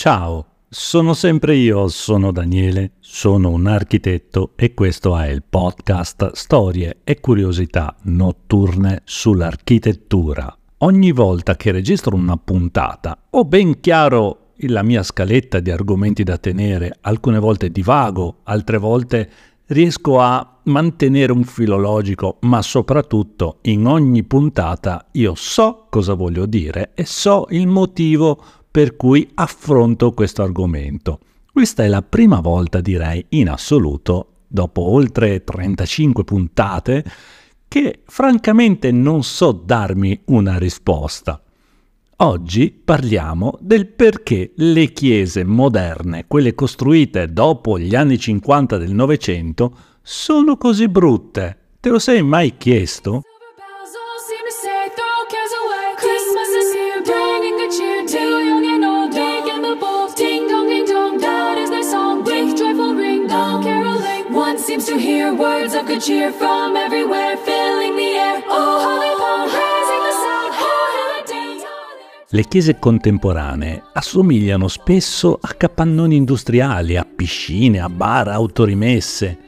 Ciao, sono sempre io, sono Daniele, sono un architetto e questo è il podcast Storie e curiosità notturne sull'architettura. Ogni volta che registro una puntata ho ben chiaro la mia scaletta di argomenti da tenere, alcune volte divago, altre volte riesco a mantenere un filologico, ma soprattutto in ogni puntata io so cosa voglio dire e so il motivo per cui affronto questo argomento. Questa è la prima volta, direi, in assoluto, dopo oltre 35 puntate, che francamente non so darmi una risposta. Oggi parliamo del perché le chiese moderne, quelle costruite dopo gli anni 50 del Novecento, sono così brutte. Te lo sei mai chiesto? Seems to hear words of good cheer from everywhere, filling the air. Oh, holy Paul, raising the sound. Le chiese contemporanee assomigliano spesso a capannoni industriali, a piscine, a bar autorimesse.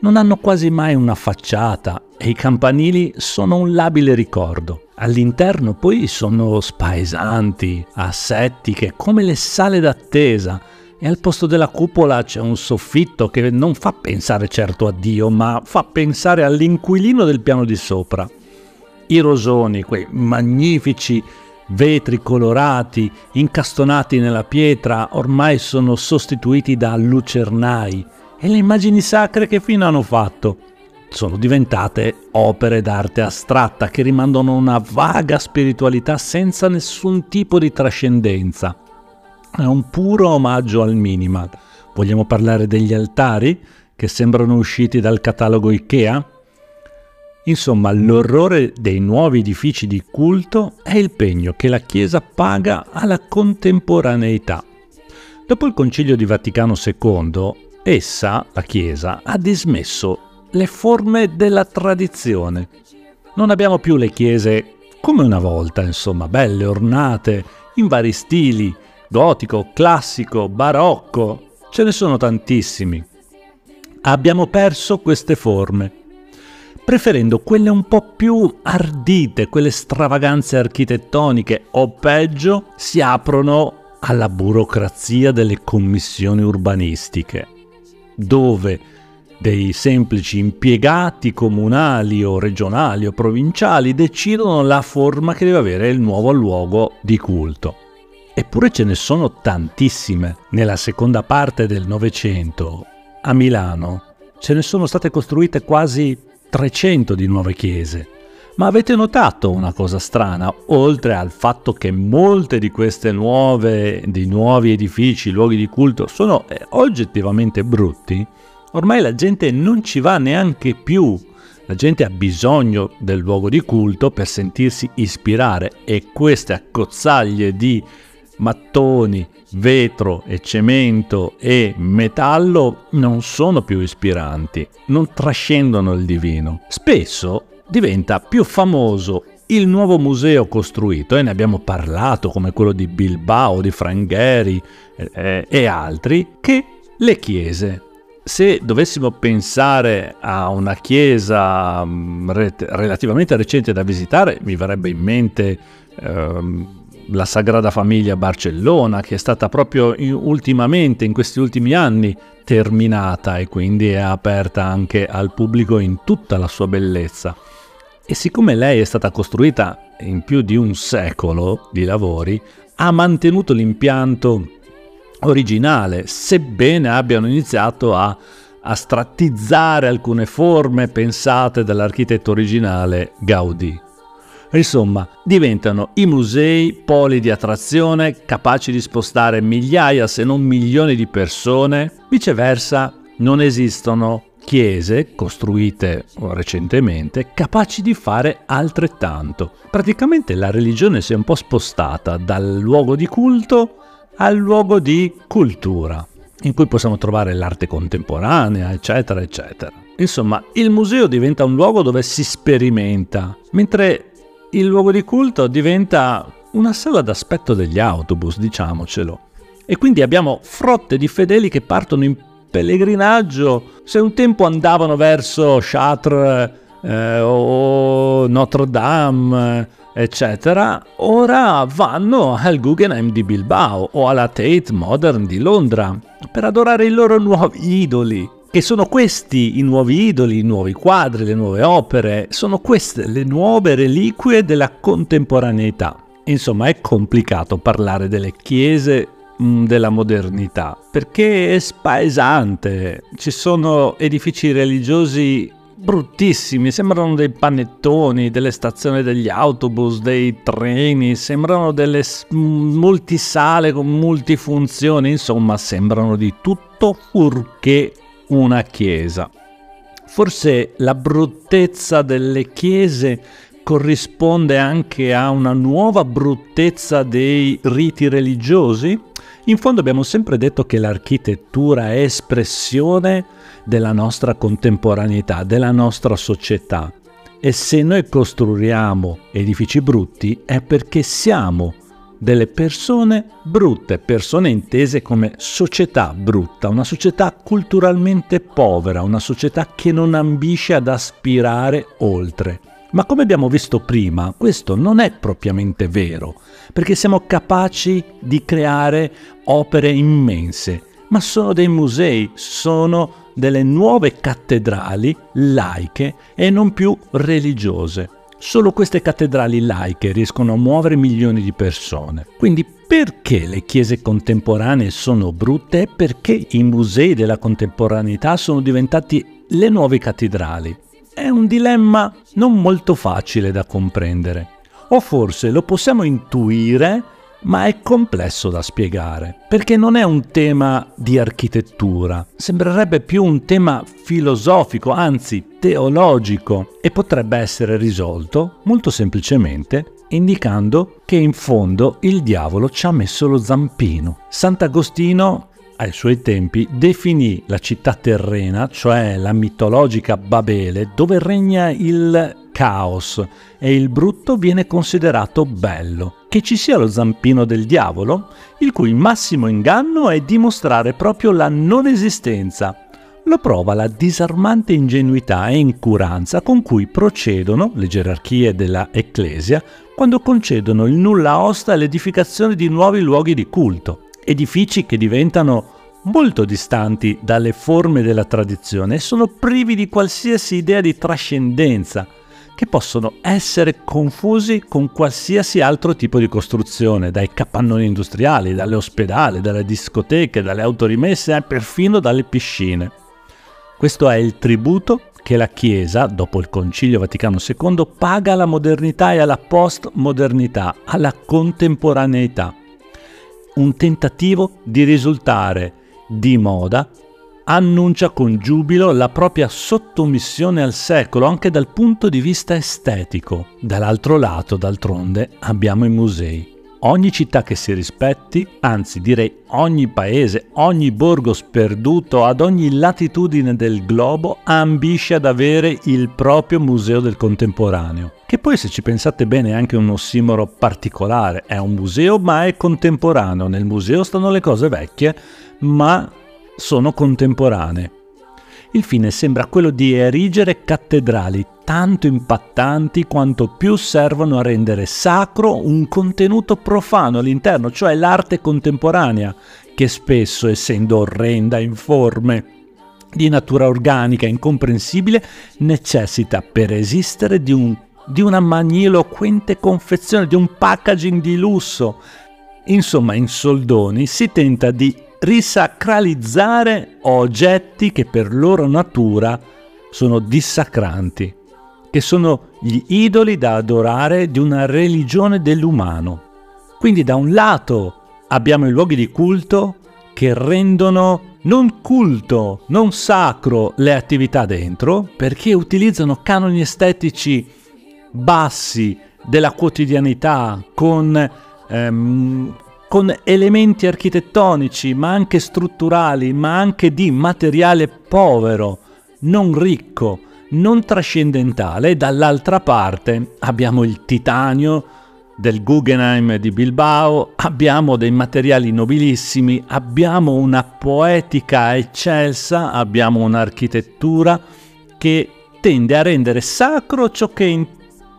Non hanno quasi mai una facciata e i campanili sono un labile ricordo. All'interno poi sono spaesanti, assettiche, come le sale d'attesa, e al posto della cupola c'è un soffitto che non fa pensare certo a Dio, ma fa pensare all'inquilino del piano di sopra. I rosoni, quei magnifici vetri colorati, incastonati nella pietra, ormai sono sostituiti da lucernai. E le immagini sacre che fino hanno fatto? Sono diventate opere d'arte astratta che rimandano una vaga spiritualità senza nessun tipo di trascendenza. È un puro omaggio al minimal. Vogliamo parlare degli altari che sembrano usciti dal catalogo IKEA? Insomma, l'orrore dei nuovi edifici di culto è il pegno che la Chiesa paga alla contemporaneità. Dopo il Concilio di Vaticano II, essa, la Chiesa, ha dismesso le forme della tradizione. Non abbiamo più le chiese come una volta, insomma, belle, ornate, in vari stili, gotico, classico, barocco, ce ne sono tantissimi. Abbiamo perso queste forme, preferendo quelle un po' più ardite, quelle stravaganze architettoniche, o peggio, si aprono alla burocrazia delle commissioni urbanistiche, dove dei semplici impiegati comunali o regionali o provinciali decidono la forma che deve avere il nuovo luogo di culto. Eppure ce ne sono tantissime. Nella seconda parte del Novecento, a Milano, ce ne sono state costruite quasi 300 di nuove chiese. Ma avete notato una cosa strana? Oltre al fatto che molte di queste nuove, di nuovi edifici, luoghi di culto, sono eh, oggettivamente brutti, ormai la gente non ci va neanche più. La gente ha bisogno del luogo di culto per sentirsi ispirare e queste accozzaglie di mattoni, vetro e cemento e metallo non sono più ispiranti, non trascendono il divino. Spesso diventa più famoso il nuovo museo costruito, e ne abbiamo parlato come quello di Bilbao, di Frangheri eh, e altri, che le chiese. Se dovessimo pensare a una chiesa mm, relativamente recente da visitare, mi verrebbe in mente... Ehm, la Sagrada Famiglia Barcellona, che è stata proprio ultimamente, in questi ultimi anni, terminata e quindi è aperta anche al pubblico in tutta la sua bellezza. E siccome lei è stata costruita in più di un secolo di lavori, ha mantenuto l'impianto originale, sebbene abbiano iniziato a, a strattizzare alcune forme pensate dall'architetto originale Gaudì. Insomma, diventano i musei poli di attrazione capaci di spostare migliaia se non milioni di persone. Viceversa, non esistono chiese costruite recentemente capaci di fare altrettanto. Praticamente la religione si è un po' spostata dal luogo di culto al luogo di cultura, in cui possiamo trovare l'arte contemporanea, eccetera, eccetera. Insomma, il museo diventa un luogo dove si sperimenta, mentre il luogo di culto diventa una sala d'aspetto degli autobus, diciamocelo. E quindi abbiamo frotte di fedeli che partono in pellegrinaggio. Se un tempo andavano verso Chartres eh, o Notre Dame, eccetera, ora vanno al Guggenheim di Bilbao o alla Tate Modern di Londra per adorare i loro nuovi idoli. Che sono questi i nuovi idoli, i nuovi quadri, le nuove opere, sono queste le nuove reliquie della contemporaneità. Insomma, è complicato parlare delle chiese mm, della modernità perché è spaesante. Ci sono edifici religiosi bruttissimi, sembrano dei panettoni, delle stazioni degli autobus, dei treni, sembrano delle multisale con multifunzioni, insomma sembrano di tutto furché una chiesa. Forse la bruttezza delle chiese corrisponde anche a una nuova bruttezza dei riti religiosi? In fondo abbiamo sempre detto che l'architettura è espressione della nostra contemporaneità, della nostra società. E se noi costruiamo edifici brutti è perché siamo delle persone brutte, persone intese come società brutta, una società culturalmente povera, una società che non ambisce ad aspirare oltre. Ma come abbiamo visto prima, questo non è propriamente vero, perché siamo capaci di creare opere immense, ma sono dei musei, sono delle nuove cattedrali laiche e non più religiose. Solo queste cattedrali laiche riescono a muovere milioni di persone. Quindi perché le chiese contemporanee sono brutte? Perché i musei della contemporaneità sono diventati le nuove cattedrali? È un dilemma non molto facile da comprendere. O forse lo possiamo intuire ma è complesso da spiegare, perché non è un tema di architettura, sembrerebbe più un tema filosofico, anzi teologico, e potrebbe essere risolto molto semplicemente indicando che in fondo il diavolo ci ha messo lo zampino. Sant'Agostino ai suoi tempi definì la città terrena, cioè la mitologica Babele, dove regna il caos e il brutto viene considerato bello. Che ci sia lo zampino del diavolo, il cui massimo inganno è dimostrare proprio la non esistenza. Lo prova la disarmante ingenuità e incuranza con cui procedono le gerarchie della Ecclesia quando concedono il nulla osta all'edificazione di nuovi luoghi di culto, edifici che diventano molto distanti dalle forme della tradizione e sono privi di qualsiasi idea di trascendenza, che possono essere confusi con qualsiasi altro tipo di costruzione, dai capannoni industriali, dalle ospedali, dalle discoteche, dalle autorimesse e perfino dalle piscine. Questo è il tributo che la Chiesa, dopo il Concilio Vaticano II, paga alla modernità e alla postmodernità, alla contemporaneità. Un tentativo di risultare di moda annuncia con giubilo la propria sottomissione al secolo anche dal punto di vista estetico. Dall'altro lato, d'altronde, abbiamo i musei. Ogni città che si rispetti, anzi direi ogni paese, ogni borgo sperduto ad ogni latitudine del globo ambisce ad avere il proprio museo del contemporaneo. Che poi se ci pensate bene è anche un ossimoro particolare, è un museo ma è contemporaneo, nel museo stanno le cose vecchie ma sono contemporanee. Il fine sembra quello di erigere cattedrali tanto impattanti quanto più servono a rendere sacro un contenuto profano all'interno, cioè l'arte contemporanea, che spesso, essendo orrenda, informe, di natura organica, incomprensibile, necessita per esistere di, un, di una magniloquente confezione, di un packaging di lusso. Insomma, in soldoni si tenta di risacralizzare oggetti che per loro natura sono dissacranti, che sono gli idoli da adorare di una religione dell'umano. Quindi da un lato abbiamo i luoghi di culto che rendono non culto, non sacro le attività dentro, perché utilizzano canoni estetici bassi della quotidianità con ehm, con elementi architettonici, ma anche strutturali, ma anche di materiale povero, non ricco, non trascendentale, dall'altra parte abbiamo il titanio del Guggenheim di Bilbao, abbiamo dei materiali nobilissimi, abbiamo una poetica eccelsa, abbiamo un'architettura che tende a rendere sacro ciò che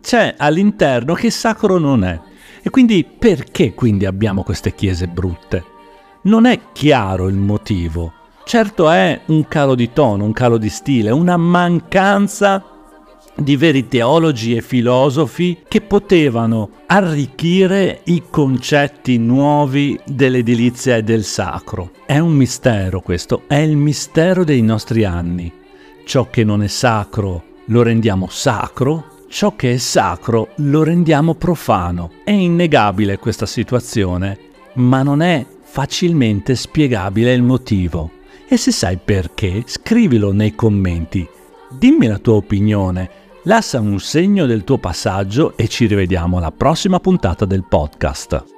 c'è all'interno che sacro non è. E quindi perché quindi abbiamo queste chiese brutte? Non è chiaro il motivo. Certo è un calo di tono, un calo di stile, una mancanza di veri teologi e filosofi che potevano arricchire i concetti nuovi dell'edilizia e del sacro. È un mistero questo, è il mistero dei nostri anni. Ciò che non è sacro lo rendiamo sacro, ciò che è sacro lo rendiamo profano. È innegabile questa situazione, ma non è facilmente spiegabile il motivo. E se sai perché, scrivilo nei commenti. Dimmi la tua opinione Lascia un segno del tuo passaggio e ci rivediamo alla prossima puntata del podcast.